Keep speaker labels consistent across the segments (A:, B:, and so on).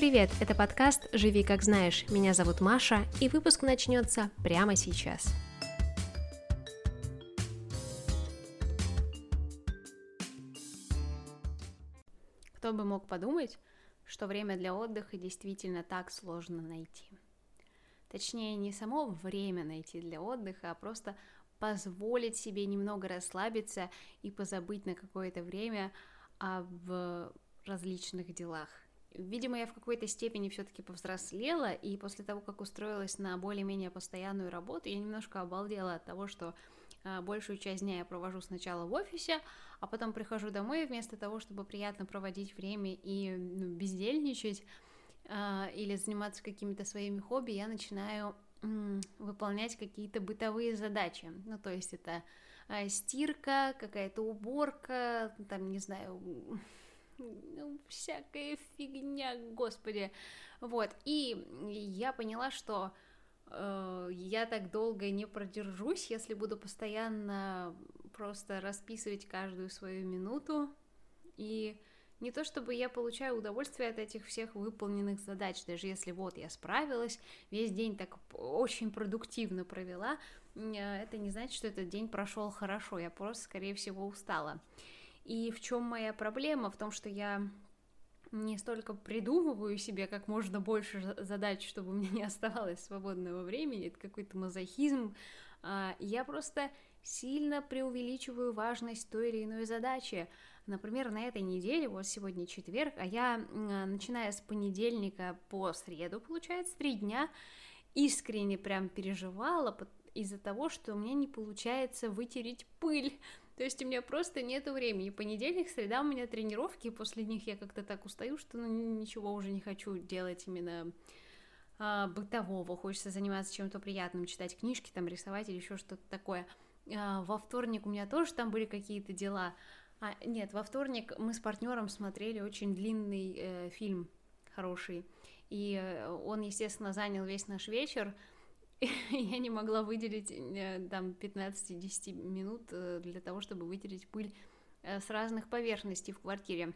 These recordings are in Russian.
A: Привет, это подкаст «Живи как знаешь». Меня зовут Маша, и выпуск начнется прямо сейчас. Кто бы мог подумать, что время для отдыха действительно так сложно найти. Точнее, не само время найти для отдыха, а просто позволить себе немного расслабиться и позабыть на какое-то время об различных делах. Видимо, я в какой-то степени все-таки повзрослела, и после того, как устроилась на более-менее постоянную работу, я немножко обалдела от того, что а, большую часть дня я провожу сначала в офисе, а потом прихожу домой, и вместо того, чтобы приятно проводить время и ну, бездельничать а, или заниматься какими-то своими хобби, я начинаю выполнять какие-то бытовые задачи. Ну, то есть это а, стирка, какая-то уборка, там, не знаю, всякая фигня, господи. Вот, и я поняла, что э, я так долго не продержусь, если буду постоянно просто расписывать каждую свою минуту. И не то чтобы я получаю удовольствие от этих всех выполненных задач, даже если вот я справилась, весь день так очень продуктивно провела, э, это не значит, что этот день прошел хорошо, я просто, скорее всего, устала. И в чем моя проблема? В том, что я не столько придумываю себе как можно больше задач, чтобы у меня не оставалось свободного времени, это какой-то мазохизм, а, я просто сильно преувеличиваю важность той или иной задачи. Например, на этой неделе, вот сегодня четверг, а я, начиная с понедельника по среду, получается, три дня, искренне прям переживала из-за того, что у меня не получается вытереть пыль. То есть у меня просто нет времени. Понедельник, среда у меня тренировки, и после них я как-то так устаю, что ну, ничего уже не хочу делать именно а, бытового. Хочется заниматься чем-то приятным, читать книжки, там рисовать или еще что-то такое. А, во вторник у меня тоже там были какие-то дела. А, нет, во вторник мы с партнером смотрели очень длинный э, фильм хороший. И э, он, естественно, занял весь наш вечер. я не могла выделить э, там 15-10 минут э, для того, чтобы вытереть пыль э, с разных поверхностей в квартире.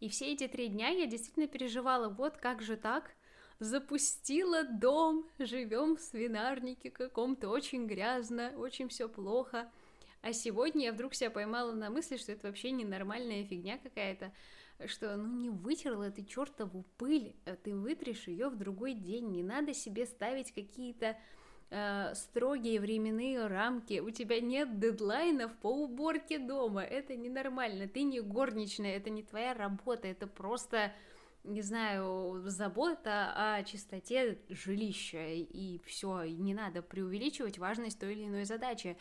A: И все эти три дня я действительно переживала, вот как же так, запустила дом, живем в свинарнике каком-то, очень грязно, очень все плохо. А сегодня я вдруг себя поймала на мысли, что это вообще ненормальная фигня какая-то, что ну не вытерла ты чертову пыль, а ты вытрешь ее в другой день, не надо себе ставить какие-то э, строгие временные рамки, у тебя нет дедлайнов по уборке дома, это ненормально, ты не горничная, это не твоя работа, это просто не знаю, забота о чистоте жилища, и все, не надо преувеличивать важность той или иной задачи.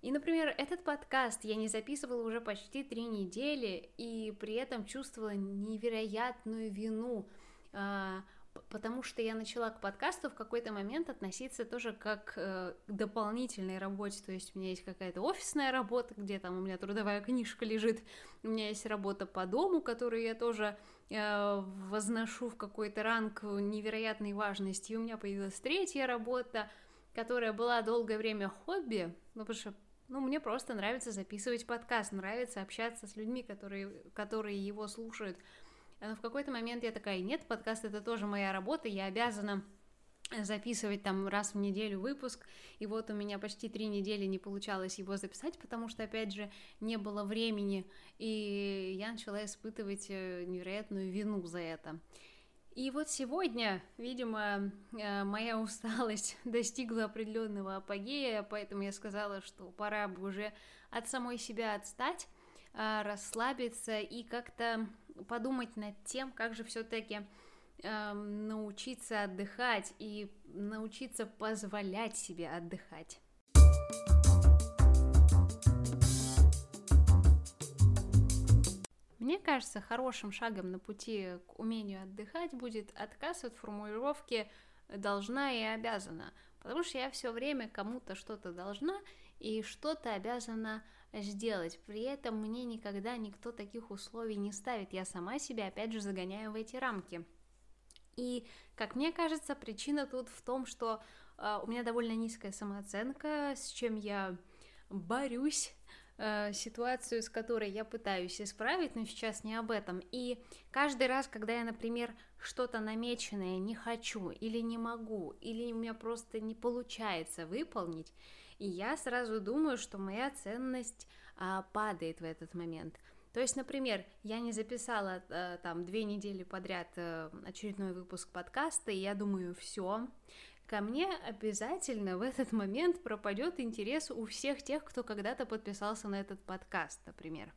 A: И, например, этот подкаст я не записывала уже почти три недели, и при этом чувствовала невероятную вину, а, потому что я начала к подкасту в какой-то момент относиться тоже как э, к дополнительной работе, то есть у меня есть какая-то офисная работа, где там у меня трудовая книжка лежит, у меня есть работа по дому, которую я тоже э, возношу в какой-то ранг невероятной важности, и у меня появилась третья работа, которая была долгое время хобби, ну, потому что ну, мне просто нравится записывать подкаст, нравится общаться с людьми, которые, которые его слушают. Но в какой-то момент я такая, нет, подкаст это тоже моя работа, я обязана записывать там раз в неделю выпуск, и вот у меня почти три недели не получалось его записать, потому что, опять же, не было времени, и я начала испытывать э, невероятную вину за это. И вот сегодня, видимо, э, моя усталость достигла определенного апогея, поэтому я сказала, что пора бы уже от самой себя отстать, э, расслабиться и как-то подумать над тем, как же все-таки эм, научиться отдыхать и научиться позволять себе отдыхать. Мне кажется, хорошим шагом на пути к умению отдыхать будет отказ от формулировки должна и обязана, потому что я все время кому-то что-то должна и что-то обязана сделать. При этом мне никогда никто таких условий не ставит. Я сама себя опять же загоняю в эти рамки. И, как мне кажется, причина тут в том, что э, у меня довольно низкая самооценка, с чем я борюсь э, ситуацию, с которой я пытаюсь исправить, но сейчас не об этом. И каждый раз, когда я, например, что-то намеченное не хочу или не могу, или у меня просто не получается выполнить, я сразу думаю, что моя ценность а, падает в этот момент. То есть, например, я не записала а, там две недели подряд а, очередной выпуск подкаста, и я думаю, все, ко мне обязательно в этот момент пропадет интерес у всех тех, кто когда-то подписался на этот подкаст, например.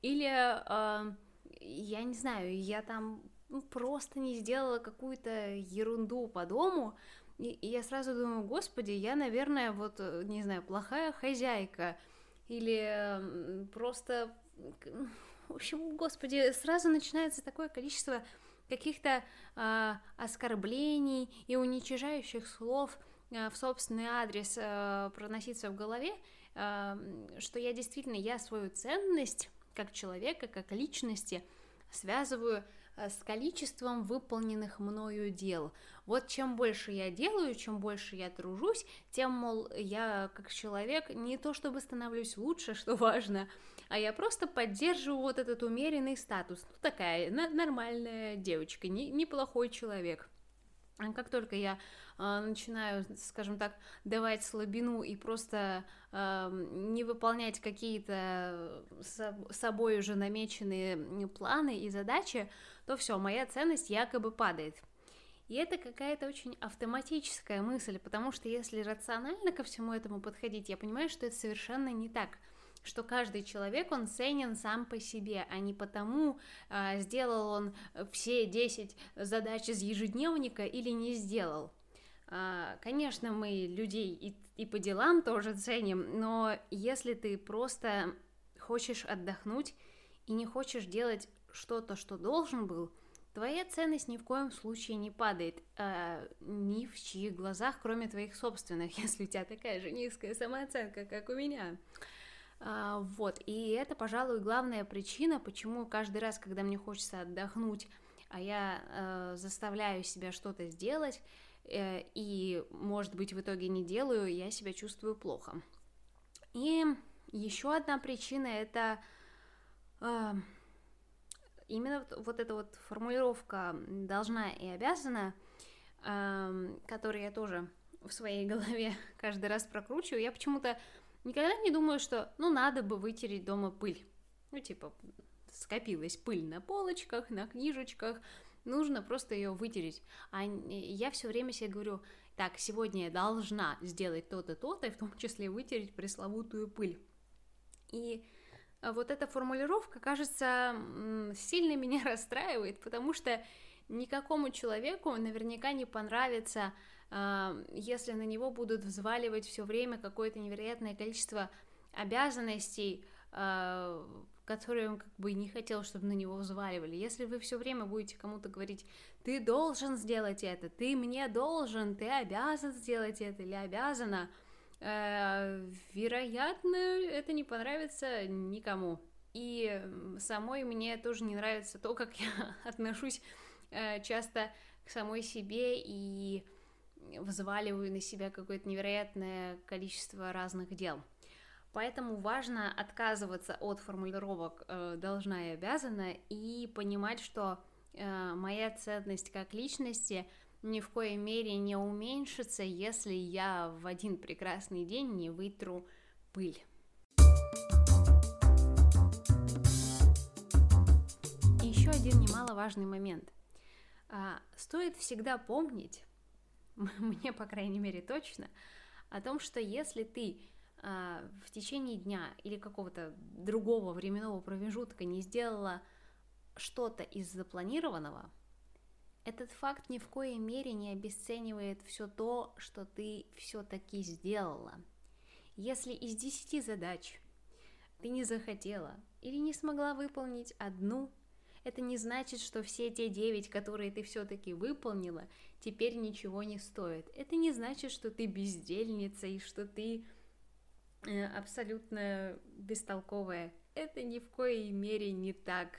A: Или, э, я не знаю, я там ну, просто не сделала какую-то ерунду по дому, и, и я сразу думаю, господи, я, наверное, вот, не знаю, плохая хозяйка, или просто, в общем, господи, сразу начинается такое количество каких-то э, оскорблений и уничижающих слов э, в собственный адрес э, проноситься в голове, э, что я действительно, я свою ценность как человека, как личности связываю с количеством выполненных мною дел. Вот чем больше я делаю, чем больше я тружусь, тем, мол, я как человек не то чтобы становлюсь лучше, что важно, а я просто поддерживаю вот этот умеренный статус. Ну, такая нормальная девочка, не, неплохой человек. А как только я э, начинаю, скажем так, давать слабину и просто э, не выполнять какие-то с собой уже намеченные планы и задачи, то все, моя ценность якобы падает. И это какая-то очень автоматическая мысль, потому что если рационально ко всему этому подходить, я понимаю, что это совершенно не так что каждый человек, он ценен сам по себе, а не потому, а, сделал он все 10 задач из ежедневника или не сделал. А, конечно, мы людей и, и по делам тоже ценим, но если ты просто хочешь отдохнуть и не хочешь делать что-то, что должен был, твоя ценность ни в коем случае не падает, э, ни в чьих глазах, кроме твоих собственных, если у тебя такая же низкая самооценка, как у меня. А, вот, и это, пожалуй, главная причина, почему каждый раз, когда мне хочется отдохнуть, а я э, заставляю себя что-то сделать, э, и, может быть, в итоге не делаю, я себя чувствую плохо. И еще одна причина это э, именно вот, вот эта вот формулировка должна и обязана, э, которую я тоже в своей голове каждый раз прокручиваю. Я почему-то Никогда не думаю, что, ну, надо бы вытереть дома пыль. Ну, типа, скопилась пыль на полочках, на книжечках, нужно просто ее вытереть. А я все время себе говорю, так, сегодня я должна сделать то-то, то-то, и в том числе вытереть пресловутую пыль. И вот эта формулировка, кажется, сильно меня расстраивает, потому что никакому человеку наверняка не понравится если на него будут взваливать все время какое-то невероятное количество обязанностей, а, которые он как бы не хотел, чтобы на него взваливали. Если вы все время будете кому-то говорить, ты должен сделать это, ты мне должен, ты обязан сделать это или обязана, а, вероятно, это не понравится никому. И самой мне тоже не нравится то, как я отношусь часто к самой себе и взваливаю на себя какое-то невероятное количество разных дел. Поэтому важно отказываться от формулировок э, должна и обязана и понимать, что э, моя ценность как личности ни в коей мере не уменьшится, если я в один прекрасный день не вытру пыль. Еще один немаловажный момент. А, стоит всегда помнить, мне, по крайней мере, точно, о том, что если ты э, в течение дня или какого-то другого временного промежутка не сделала что-то из запланированного, этот факт ни в коей мере не обесценивает все то, что ты все-таки сделала. Если из 10 задач ты не захотела или не смогла выполнить одну, это не значит, что все те девять, которые ты все-таки выполнила, теперь ничего не стоят. Это не значит, что ты бездельница и что ты э, абсолютно бестолковая. Это ни в коей мере не так.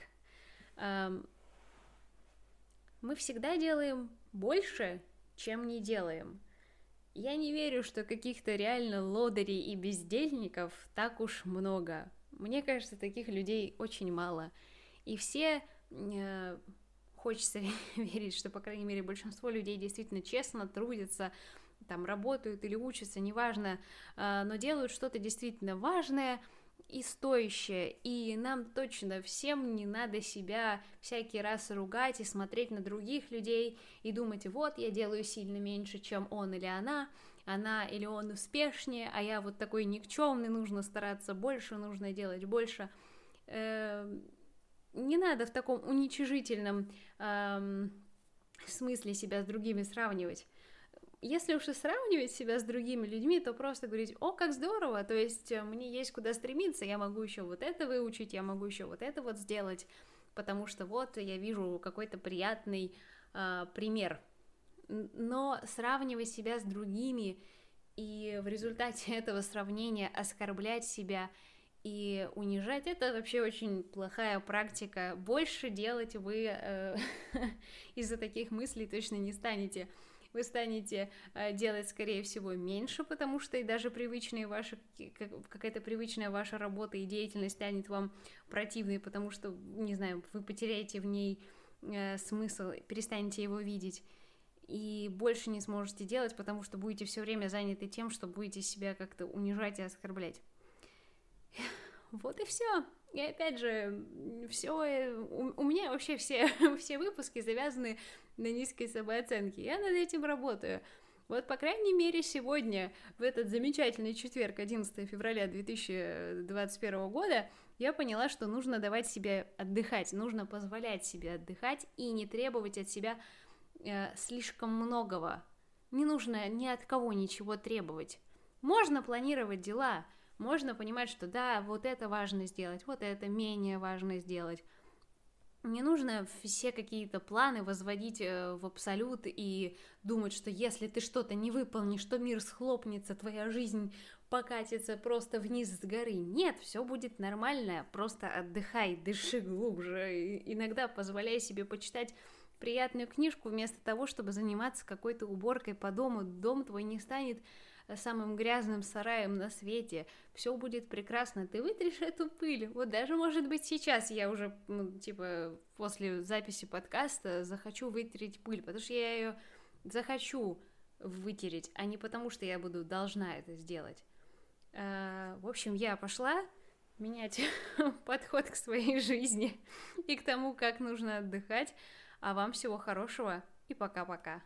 A: Мы всегда делаем больше, чем не делаем. Я не верю, что каких-то реально лодырей и бездельников так уж много. Мне кажется, таких людей очень мало. И все э, хочется верить, что, по крайней мере, большинство людей действительно честно трудятся, там работают или учатся, неважно, а, но делают что-то действительно важное и стоящее, и нам точно всем не надо себя всякий раз ругать и смотреть на других людей и думать, вот, я делаю сильно меньше, чем он или она, она или он успешнее, а я вот такой никчемный, нужно стараться больше, нужно делать больше. Эм, не надо в таком уничижительном эм, смысле себя с другими сравнивать. Если уж и сравнивать себя с другими людьми, то просто говорить, о, как здорово, то есть э, мне есть куда стремиться, я могу еще вот это выучить, я могу еще вот это вот сделать, потому что вот я вижу какой-то приятный э, пример. Но сравнивать себя с другими и в результате этого сравнения оскорблять себя – и унижать это вообще очень плохая практика. Больше делать вы э, из-за таких мыслей точно не станете. Вы станете э, делать, скорее всего, меньше, потому что и даже привычные ваши, какая-то привычная ваша работа и деятельность станет вам противной, потому что, не знаю, вы потеряете в ней э, смысл, перестанете его видеть и больше не сможете делать, потому что будете все время заняты тем, что будете себя как-то унижать и оскорблять. Вот и все. И опять же, все, э, у, у меня вообще все, все выпуски завязаны на низкой самооценке. Я над этим работаю. Вот, по крайней мере, сегодня, в этот замечательный четверг, 11 февраля 2021 года, я поняла, что нужно давать себе отдыхать, нужно позволять себе отдыхать и не требовать от себя э, слишком многого. Не нужно ни от кого ничего требовать. Можно планировать дела, можно понимать, что да, вот это важно сделать, вот это менее важно сделать. Не нужно все какие-то планы возводить э, в абсолют и думать, что если ты что-то не выполнишь, то мир схлопнется, твоя жизнь покатится просто вниз с горы. Нет, все будет нормально, просто отдыхай, дыши глубже. И иногда позволяй себе почитать приятную книжку вместо того, чтобы заниматься какой-то уборкой по дому. Дом твой не станет самым грязным сараем на свете, все будет прекрасно, ты вытрешь эту пыль. Вот даже, может быть, сейчас я уже, ну, типа, после записи подкаста захочу вытереть пыль, потому что я ее захочу вытереть, а не потому, что я буду должна это сделать. А, в общем, я пошла менять подход к своей жизни и к тому, как нужно отдыхать. А вам всего хорошего и пока-пока.